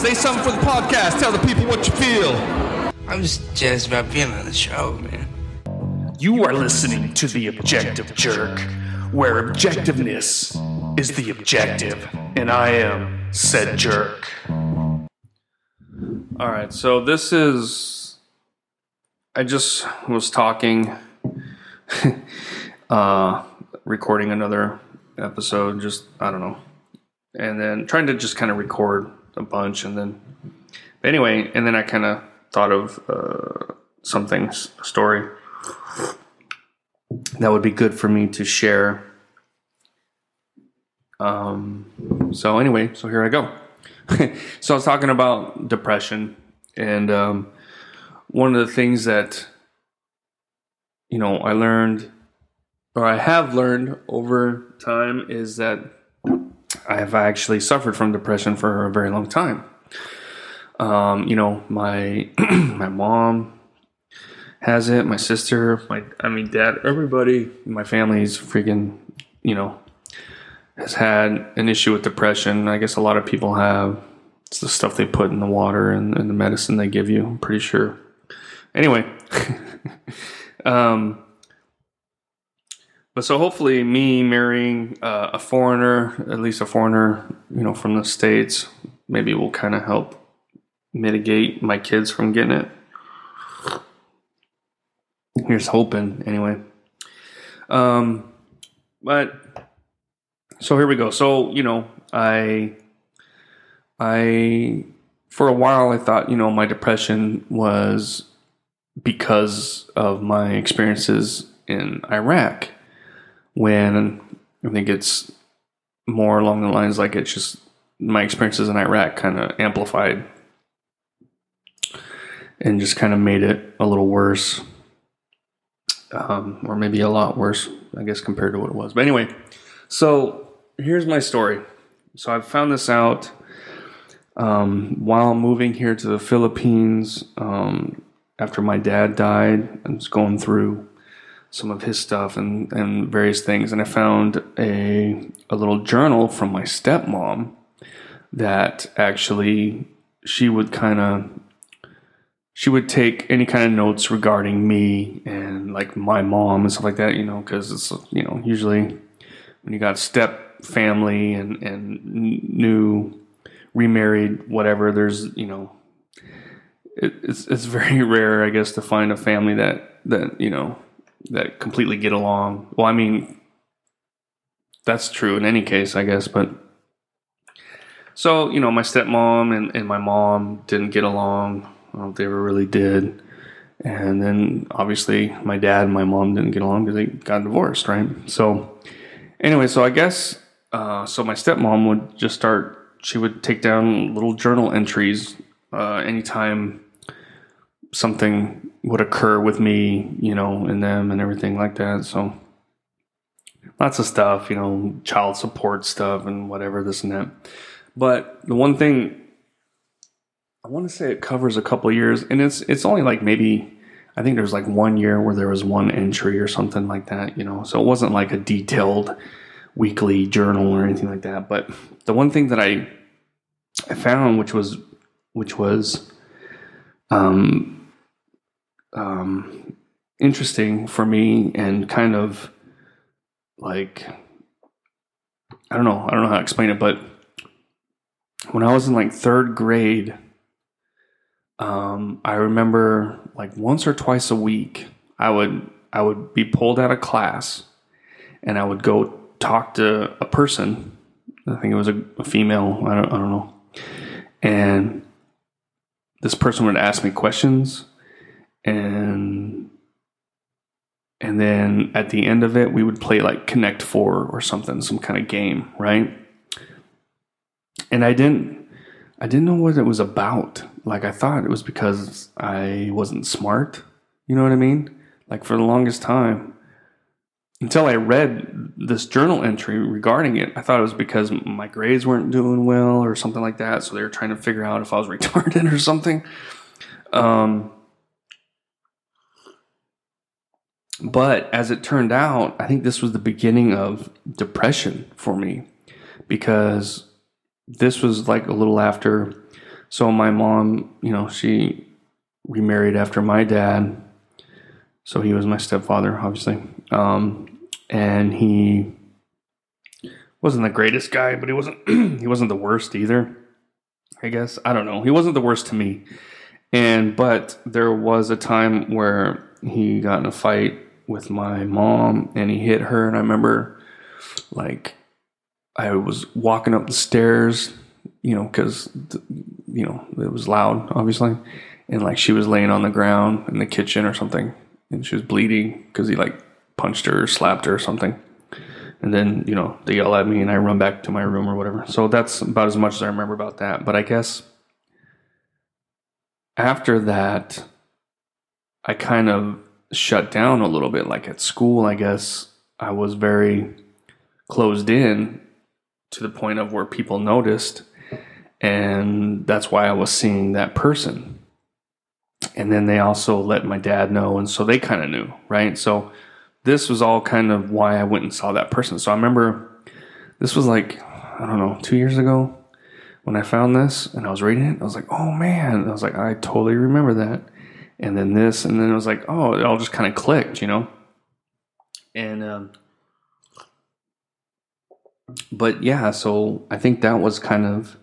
Say something for the podcast. Tell the people what you feel. I'm just jazzed about being on the show, man. You are listening to The Objective Jerk, where objectiveness is the objective, and I am said jerk. All right, so this is. I just was talking, uh, recording another episode, just, I don't know, and then trying to just kind of record a bunch, and then. Anyway, and then I kind of thought of uh, something, a story that would be good for me to share. Um, so anyway, so here I go. so I was talking about depression, and um, one of the things that you know I learned, or I have learned over time, is that I have actually suffered from depression for a very long time. Um, you know, my my mom has it. My sister, my I mean, dad, everybody my family's freaking, you know, has had an issue with depression. I guess a lot of people have. It's the stuff they put in the water and, and the medicine they give you. I'm pretty sure. Anyway, um, but so hopefully, me marrying uh, a foreigner, at least a foreigner, you know, from the states, maybe will kind of help mitigate my kids from getting it. Here's hoping, anyway. Um, but so here we go. So you know, I, I, for a while, I thought you know my depression was because of my experiences in Iraq. When I think it's more along the lines like it's just my experiences in Iraq kind of amplified and just kind of made it a little worse um, or maybe a lot worse, I guess, compared to what it was. But anyway, so here's my story. So I found this out um, while moving here to the Philippines um, after my dad died. I was going through some of his stuff and, and various things, and I found a a little journal from my stepmom that actually she would kind of she would take any kind of notes regarding me and like my mom and stuff like that, you know, because it's you know usually when you got step family and and new remarried whatever, there's you know it, it's it's very rare, I guess, to find a family that that you know that completely get along. Well, I mean that's true in any case, I guess, but so you know my stepmom and, and my mom didn't get along I don't know if they ever really did. And then obviously my dad and my mom didn't get along because they got divorced, right? So anyway, so I guess uh, so my stepmom would just start. She would take down little journal entries uh, anytime something would occur with me, you know, and them and everything like that. So lots of stuff, you know, child support stuff and whatever this and that. But the one thing I want to say it covers a couple years, and it's it's only like maybe I think there's like one year where there was one entry or something like that, you know. So it wasn't like a detailed weekly journal or anything like that. But the one thing that I I found, which was which was um, um, interesting for me and kind of like I don't know, I don't know how to explain it, but when I was in like third grade um, I remember like once or twice a week, I would I would be pulled out of class, and I would go talk to a person. I think it was a, a female. I don't I don't know, and this person would ask me questions, and and then at the end of it, we would play like Connect Four or something, some kind of game, right? And I didn't I didn't know what it was about. Like I thought it was because I wasn't smart. You know what I mean? Like for the longest time, until I read this journal entry regarding it, I thought it was because my grades weren't doing well or something like that. So they were trying to figure out if I was retarded or something. Um, but as it turned out, I think this was the beginning of depression for me because this was like a little after So my mom, you know, she remarried after my dad. So he was my stepfather, obviously. Um, and he wasn't the greatest guy, but he wasn't he wasn't the worst either. I guess I don't know. He wasn't the worst to me. And but there was a time where he got in a fight with my mom and he hit her and I remember like I was walking up the stairs, you know, cuz you know, it was loud obviously, and like she was laying on the ground in the kitchen or something and she was bleeding cuz he like punched her or slapped her or something. And then, you know, they yell at me and I run back to my room or whatever. So that's about as much as I remember about that. But I guess after that, I kind of shut down a little bit. Like at school, I guess I was very closed in to the point of where people noticed. And that's why I was seeing that person. And then they also let my dad know. And so they kind of knew, right? So this was all kind of why I went and saw that person. So I remember this was like, I don't know, two years ago when I found this and I was reading it. I was like, oh man. I was like, I totally remember that. And then this, and then it was like, oh, it all just kind of clicked, you know? And, um, but yeah, so I think that was kind of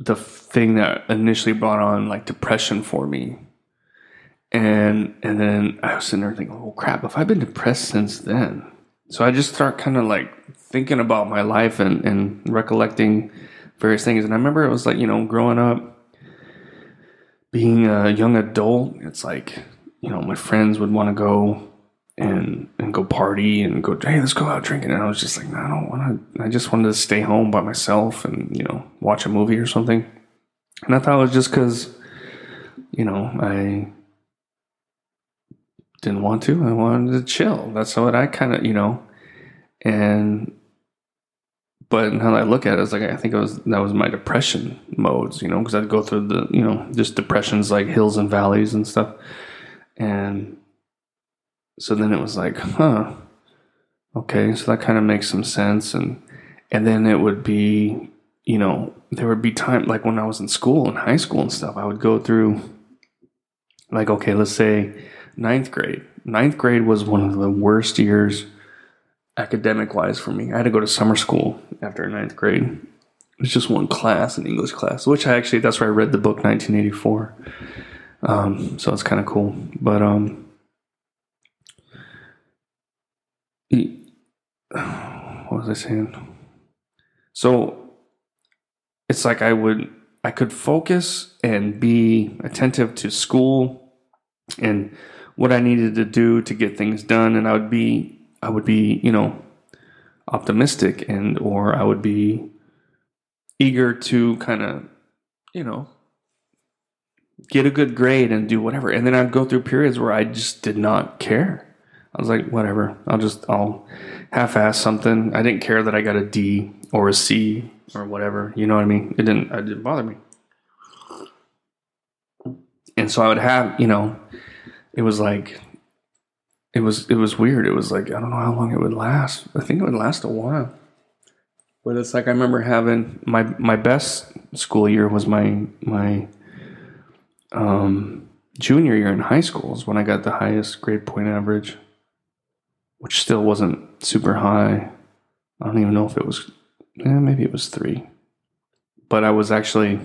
the thing that initially brought on like depression for me and and then I was sitting there thinking, oh crap, if I've been depressed since then. So I just start kind of like thinking about my life and, and recollecting various things. And I remember it was like, you know, growing up, being a young adult, it's like, you know, my friends would want to go and and go party and go, hey, let's go out drinking. And I was just like, no, I don't want to. I just wanted to stay home by myself and you know watch a movie or something. And I thought it was just because, you know, I didn't want to. I wanted to chill. That's what I kind of, you know, and but now I look at it, it's like I think it was that was my depression modes, you know, because I'd go through the, you know, just depressions like hills and valleys and stuff, and so then it was like, huh, okay, so that kind of makes some sense, and and then it would be, you know, there would be time like when I was in school in high school and stuff, I would go through, like, okay, let's say ninth grade. Ninth grade was one of the worst years academic wise for me. I had to go to summer school after ninth grade. It was just one class, an English class, which I actually, that's where I read the book 1984. Um, so it's kind of cool. But, um, what was I saying? So it's like I would, I could focus and be attentive to school and what I needed to do to get things done, and I would be I would be you know optimistic and or I would be eager to kind of you know get a good grade and do whatever, and then I'd go through periods where I just did not care. I was like, whatever, I'll just I'll half-ass something. I didn't care that I got a D or a C or whatever. You know what I mean? It didn't. It didn't bother me. And so I would have, you know, it was like it was it was weird. It was like I don't know how long it would last. I think it would last a while. But it's like I remember having my my best school year was my my um, junior year in high school is when I got the highest grade point average, which still wasn't super high. I don't even know if it was, eh, maybe it was three, but I was actually,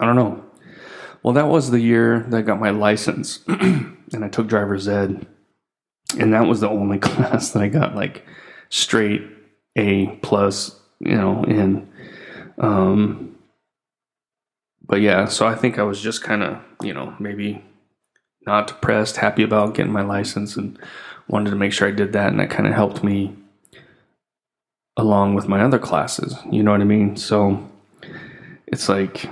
I don't know. Well, that was the year that I got my license and I took driver's ed. And that was the only class that I got like straight A plus, you know, in. Um, but yeah, so I think I was just kind of, you know, maybe not depressed, happy about getting my license and wanted to make sure I did that. And that kind of helped me along with my other classes. You know what I mean? So it's like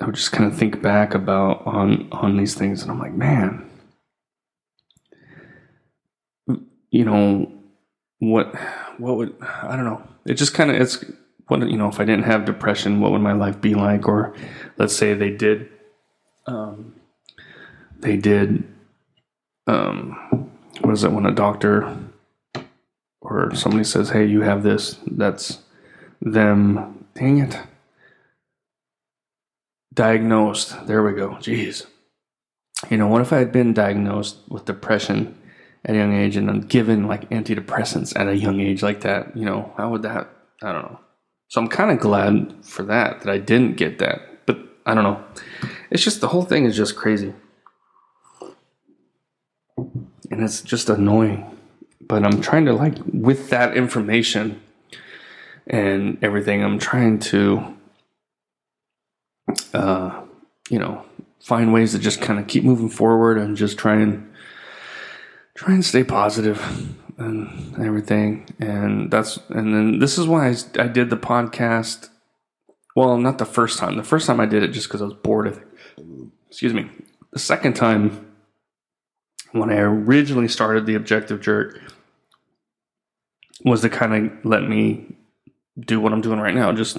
I would just kind of think back about on on these things, and I'm like, man, you know, what what would I don't know? It just kind of it's what you know. If I didn't have depression, what would my life be like? Or let's say they did, um, they did, um, what is it when a doctor or somebody says, "Hey, you have this," that's them. Dang it diagnosed. There we go. Jeez. You know, what if I had been diagnosed with depression at a young age and then given like antidepressants at a young age like that? You know, how would that? I don't know. So I'm kind of glad for that that I didn't get that. But I don't know. It's just the whole thing is just crazy. And it's just annoying. But I'm trying to like with that information and everything, I'm trying to uh you know, find ways to just kind of keep moving forward and just try and try and stay positive and everything. And that's and then this is why I, I did the podcast. Well, not the first time. The first time I did it just because I was bored. Excuse me. The second time, when I originally started the Objective Jerk, was to kind of let me do what I'm doing right now. Just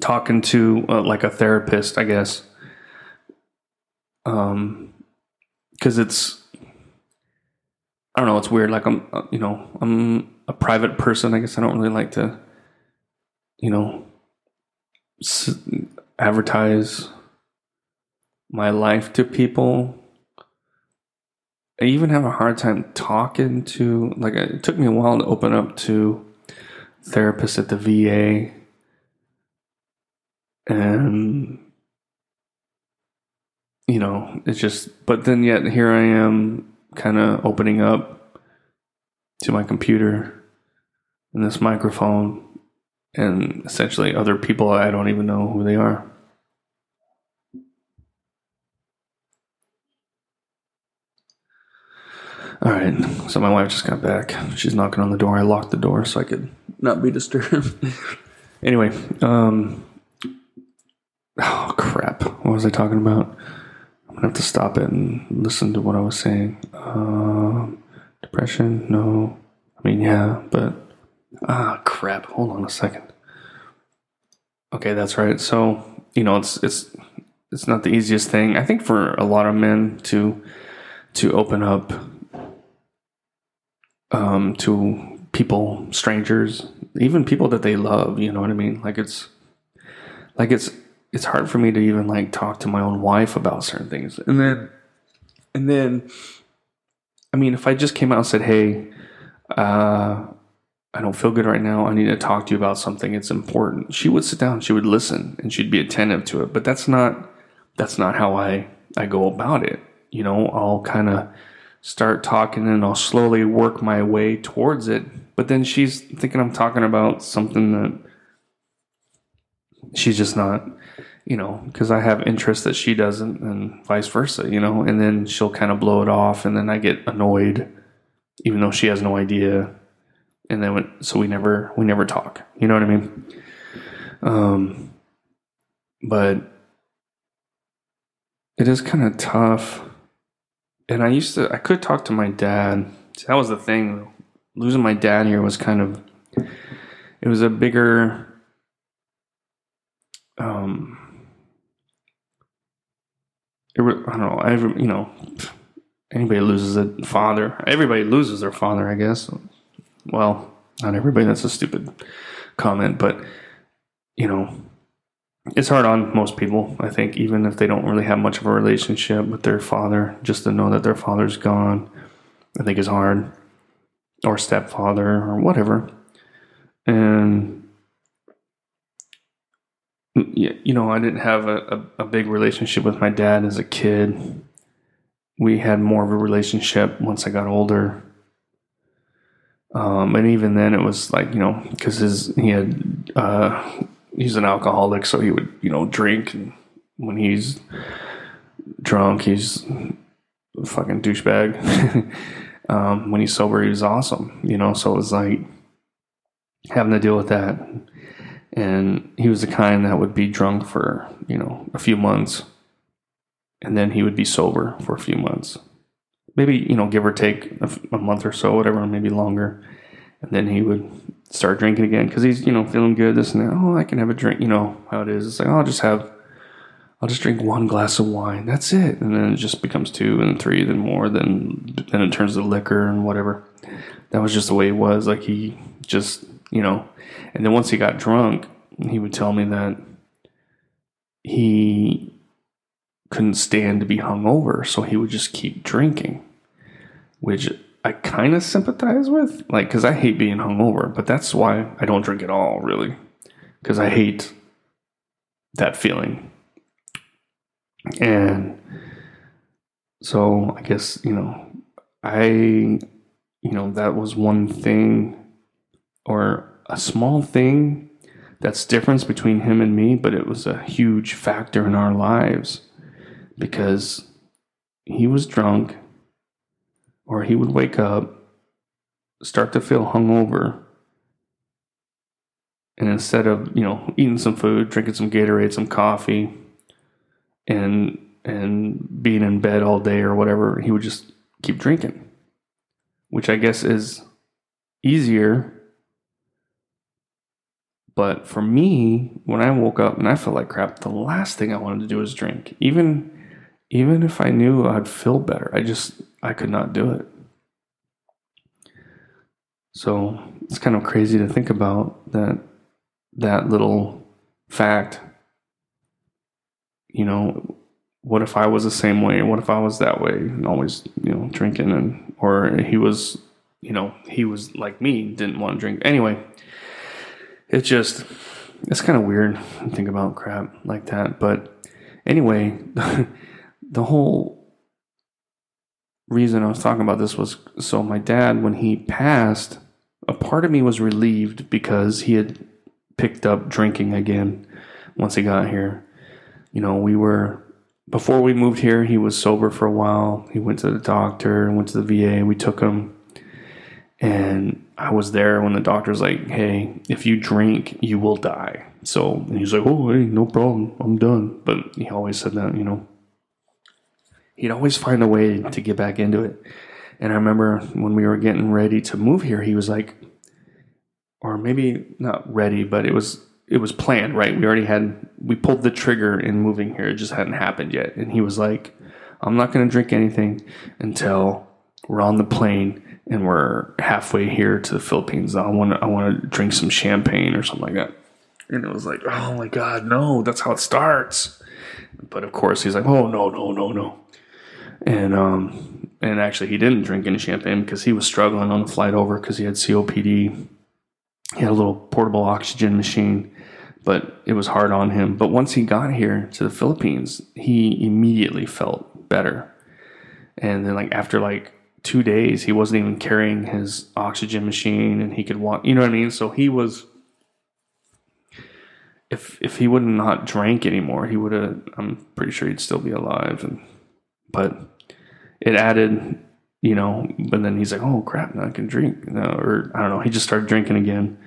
talking to uh, like a therapist, I guess. Um, because it's I don't know, it's weird. Like I'm, uh, you know, I'm a private person. I guess I don't really like to, you know, s- advertise my life to people. I even have a hard time talking to like it took me a while to open up to therapists at the VA and you know it's just but then yet here i am kind of opening up to my computer and this microphone and essentially other people i don't even know who they are all right so my wife just got back she's knocking on the door i locked the door so i could not be disturbed anyway um Oh crap! What was I talking about? I'm gonna have to stop it and listen to what I was saying. Um, depression? No. I mean, yeah, but ah, crap! Hold on a second. Okay, that's right. So you know, it's it's it's not the easiest thing. I think for a lot of men to to open up um, to people, strangers, even people that they love. You know what I mean? Like it's like it's it's hard for me to even like talk to my own wife about certain things. And then and then I mean if I just came out and said, "Hey, uh I don't feel good right now. I need to talk to you about something. It's important." She would sit down, she would listen, and she'd be attentive to it. But that's not that's not how I I go about it. You know, I'll kind of start talking and I'll slowly work my way towards it. But then she's thinking I'm talking about something that she's just not you know, because I have interests that she doesn't, and vice versa, you know, and then she'll kind of blow it off, and then I get annoyed, even though she has no idea, and then when, so we never we never talk, you know what I mean? Um, but it is kind of tough, and I used to I could talk to my dad. That was the thing. Losing my dad here was kind of it was a bigger um I don't know. Every, you know, anybody loses a father. Everybody loses their father, I guess. Well, not everybody. That's a stupid comment, but you know, it's hard on most people. I think even if they don't really have much of a relationship with their father, just to know that their father's gone, I think is hard. Or stepfather or whatever. And you know, I didn't have a, a, a, big relationship with my dad as a kid. We had more of a relationship once I got older. Um, and even then, it was like you know, because his he had uh, he's an alcoholic, so he would you know drink, and when he's drunk, he's a fucking douchebag. um, when he's sober, he was awesome, you know. So it was like having to deal with that and he was the kind that would be drunk for you know a few months. And then he would be sober for a few months. Maybe you know give or take a, month or so whatever maybe longer. And then he would start drinking again because he's you know feeling good this and that. Oh i can have a drink you know how it is. It's like oh, i'll just have i'll just drink one glass of wine. That's it. And then it just becomes two and three then more then then it turns to liquor and whatever. That was just the way it was. Like he just you know and then once he got drunk, he would tell me that he couldn't stand to be hungover, so he would just keep drinking, which I kind of sympathize with, like because I hate being hungover, but that's why I don't drink at all, really, because I hate that feeling. And so I guess you know, I you know that was one thing or a small thing that's difference between him and me, but it was a huge factor in our lives because he was drunk or he would wake up, start to feel hungover, and instead of, you know, eating some food, drinking some Gatorade, some coffee, and and being in bed all day or whatever, he would just keep drinking. Which I guess is easier but for me, when I woke up and I felt like crap, the last thing I wanted to do was drink. Even even if I knew I'd feel better, I just I could not do it. So it's kind of crazy to think about that that little fact. You know, what if I was the same way? What if I was that way and always, you know, drinking and or he was, you know, he was like me, didn't want to drink. Anyway, it's just it's kind of weird to think about crap like that. But anyway, the whole reason I was talking about this was so my dad, when he passed, a part of me was relieved because he had picked up drinking again once he got here. You know, we were before we moved here, he was sober for a while. He went to the doctor, went to the VA. We took him and I was there when the doctor's like, "Hey, if you drink, you will die." So he's like, "Oh, hey, no problem. I'm done." But he always said that, you know. He'd always find a way to get back into it. And I remember when we were getting ready to move here, he was like, or maybe not ready, but it was it was planned, right? We already had we pulled the trigger in moving here. It just hadn't happened yet. And he was like, "I'm not going to drink anything until we're on the plane and we're halfway here to the Philippines. I want I want to drink some champagne or something like that." And it was like, "Oh my god, no! That's how it starts." But of course, he's like, "Oh no, no, no, no," and um, and actually, he didn't drink any champagne because he was struggling on the flight over because he had COPD. He had a little portable oxygen machine, but it was hard on him. But once he got here to the Philippines, he immediately felt better. And then, like after like two days, he wasn't even carrying his oxygen machine, and he could walk. You know what I mean? So he was. If if he would not drank anymore, he would have. I'm pretty sure he'd still be alive. And but it added, you know. But then he's like, "Oh crap! Now I can drink." Or I don't know. He just started drinking again.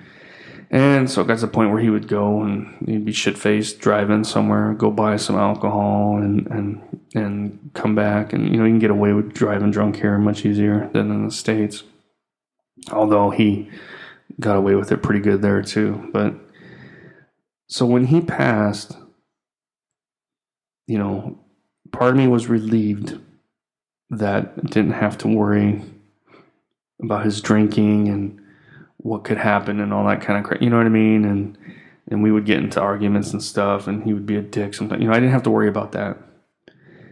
And so it got to the point where he would go and he'd be shit faced driving somewhere, go buy some alcohol and, and and come back. And you know, you can get away with driving drunk here much easier than in the States. Although he got away with it pretty good there too. But so when he passed, you know, part of me was relieved that I didn't have to worry about his drinking and what could happen and all that kind of crap. You know what I mean? And and we would get into arguments and stuff, and he would be a dick sometimes. You know, I didn't have to worry about that.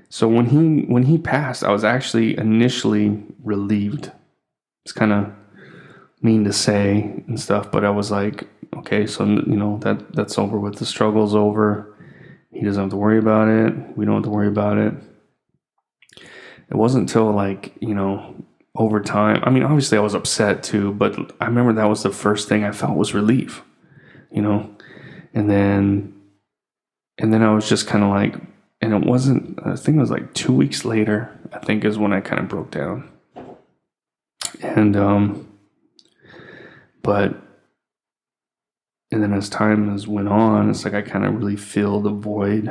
So when he when he passed, I was actually initially relieved. It's kind of mean to say and stuff, but I was like, okay, so you know that that's over with. The struggle's over. He doesn't have to worry about it. We don't have to worry about it. It wasn't until like you know over time. I mean, obviously I was upset too, but I remember that was the first thing I felt was relief, you know, and then and then I was just kind of like, and it wasn't. I think it was like two weeks later. I think is when I kind of broke down, and um, but and then as time has went on, it's like I kind of really feel the void,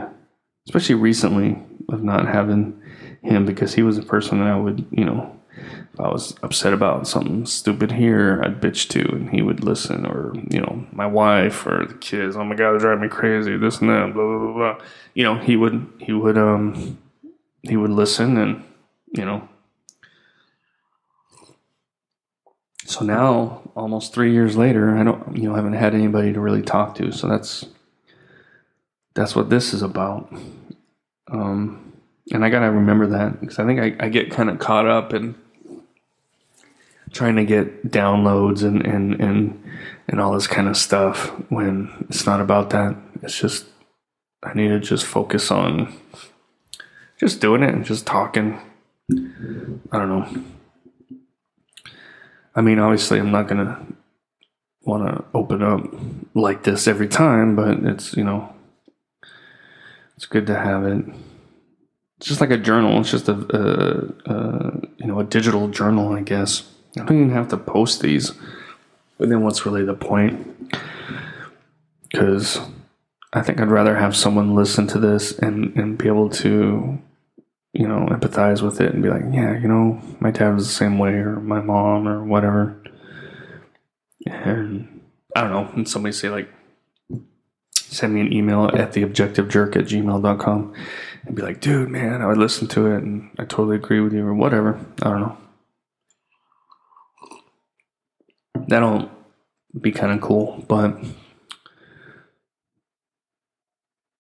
especially recently of not having him because he was a person that I would, you know, if I was upset about something stupid here, I'd bitch to, and he would listen. Or you know, my wife or the kids. Oh my god, they drive me crazy. This and that. Blah blah blah. blah. You know, he would he would um he would listen, and you know. So now, almost three years later, I don't you know haven't had anybody to really talk to. So that's that's what this is about. Um, and I gotta remember that because I think I, I get kind of caught up in trying to get downloads and, and and and all this kind of stuff when it's not about that. It's just I need to just focus on just doing it and just talking. I don't know. I mean, obviously, I'm not gonna want to open up like this every time, but it's you know, it's good to have it. It's just like a journal. It's just a, a, a you know a digital journal, I guess. I don't even have to post these. But then, what's really the point? Because I think I'd rather have someone listen to this and and be able to you know, empathize with it and be like, yeah, you know, my dad was the same way, or my mom, or whatever. And I don't know. And somebody say, like, send me an email at theobjectivejerk at gmail.com and be like, dude, man, I would listen to it and I totally agree with you, or whatever. I don't know. That'll be kind of cool, but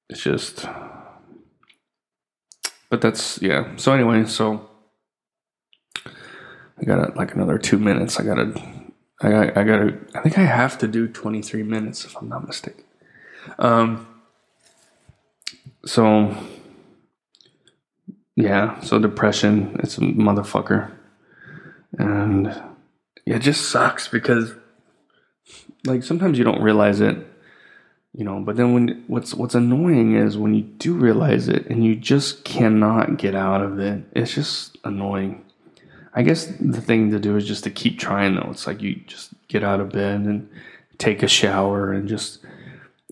it's just but that's yeah. So anyway, so I got like another two minutes. I gotta, I got, I gotta. I think I have to do twenty three minutes if I'm not mistaken. Um. So yeah, so depression, it's a motherfucker, and it just sucks because like sometimes you don't realize it you know but then when what's what's annoying is when you do realize it and you just cannot get out of it it's just annoying. I guess the thing to do is just to keep trying though. It's like you just get out of bed and take a shower and just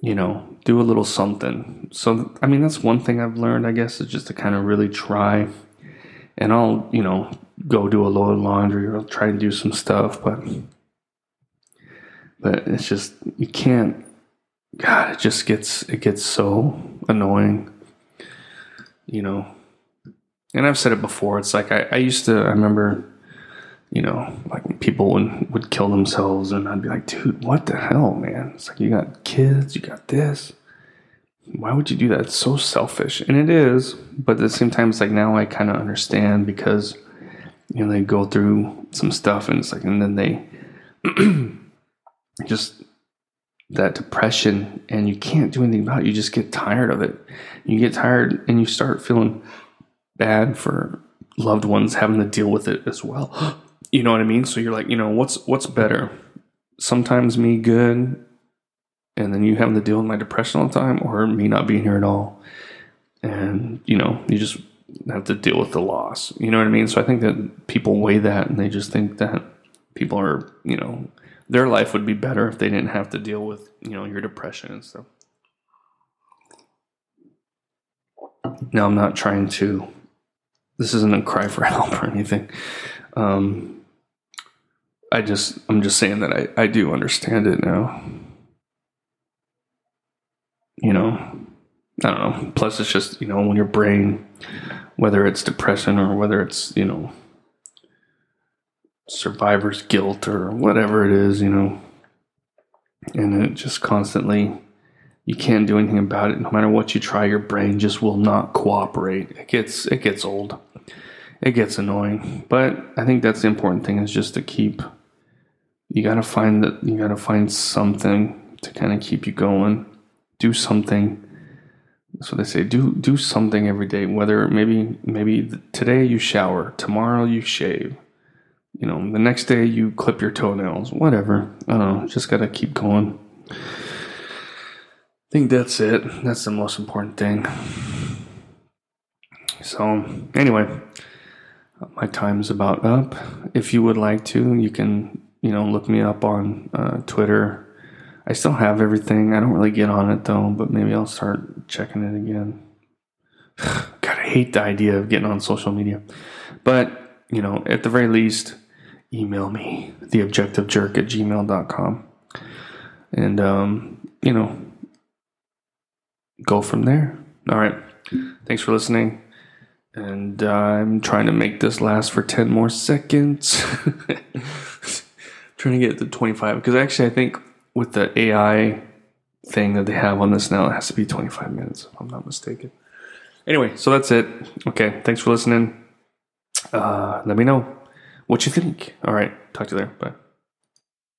you know do a little something. So i mean that's one thing i've learned i guess is just to kind of really try. And i'll you know go do a load of laundry or try and do some stuff but but it's just you can't God, it just gets it gets so annoying. You know. And I've said it before, it's like I, I used to I remember, you know, like people would would kill themselves and I'd be like, dude, what the hell, man? It's like you got kids, you got this. Why would you do that? It's so selfish. And it is, but at the same time it's like now I kinda understand because you know, they go through some stuff and it's like and then they just that depression and you can't do anything about it. You just get tired of it. You get tired and you start feeling bad for loved ones having to deal with it as well. You know what I mean? So you're like, you know, what's what's better? Sometimes me good and then you having to deal with my depression all the time or me not being here at all. And, you know, you just have to deal with the loss. You know what I mean? So I think that people weigh that and they just think that people are, you know, their life would be better if they didn't have to deal with you know your depression and stuff. Now I'm not trying to. This isn't a cry for help or anything. Um, I just I'm just saying that I I do understand it now. You know, I don't know. Plus, it's just you know when your brain, whether it's depression or whether it's you know survivor's guilt or whatever it is, you know. And it just constantly, you can't do anything about it. No matter what you try, your brain just will not cooperate. It gets it gets old. It gets annoying. But I think that's the important thing is just to keep. You gotta find that. You gotta find something to kind of keep you going. Do something. What they say. Do do something every day. Whether maybe maybe today you shower, tomorrow you shave you know, the next day you clip your toenails, whatever. I don't know. Just got to keep going. I think that's it. That's the most important thing. So, anyway, my time's about up. If you would like to, you can, you know, look me up on uh, Twitter. I still have everything. I don't really get on it though, but maybe I'll start checking it again. God, I hate the idea of getting on social media. But, you know, at the very least, email me, theobjectivejerk at gmail.com. And, um, you know, go from there. All right. Thanks for listening. And uh, I'm trying to make this last for 10 more seconds. trying to get to 25. Because actually, I think with the AI thing that they have on this now. It has to be 25 minutes, if I'm not mistaken. Anyway, so that's it. Okay, thanks for listening. Uh, let me know what you think. All right, talk to you there. Bye.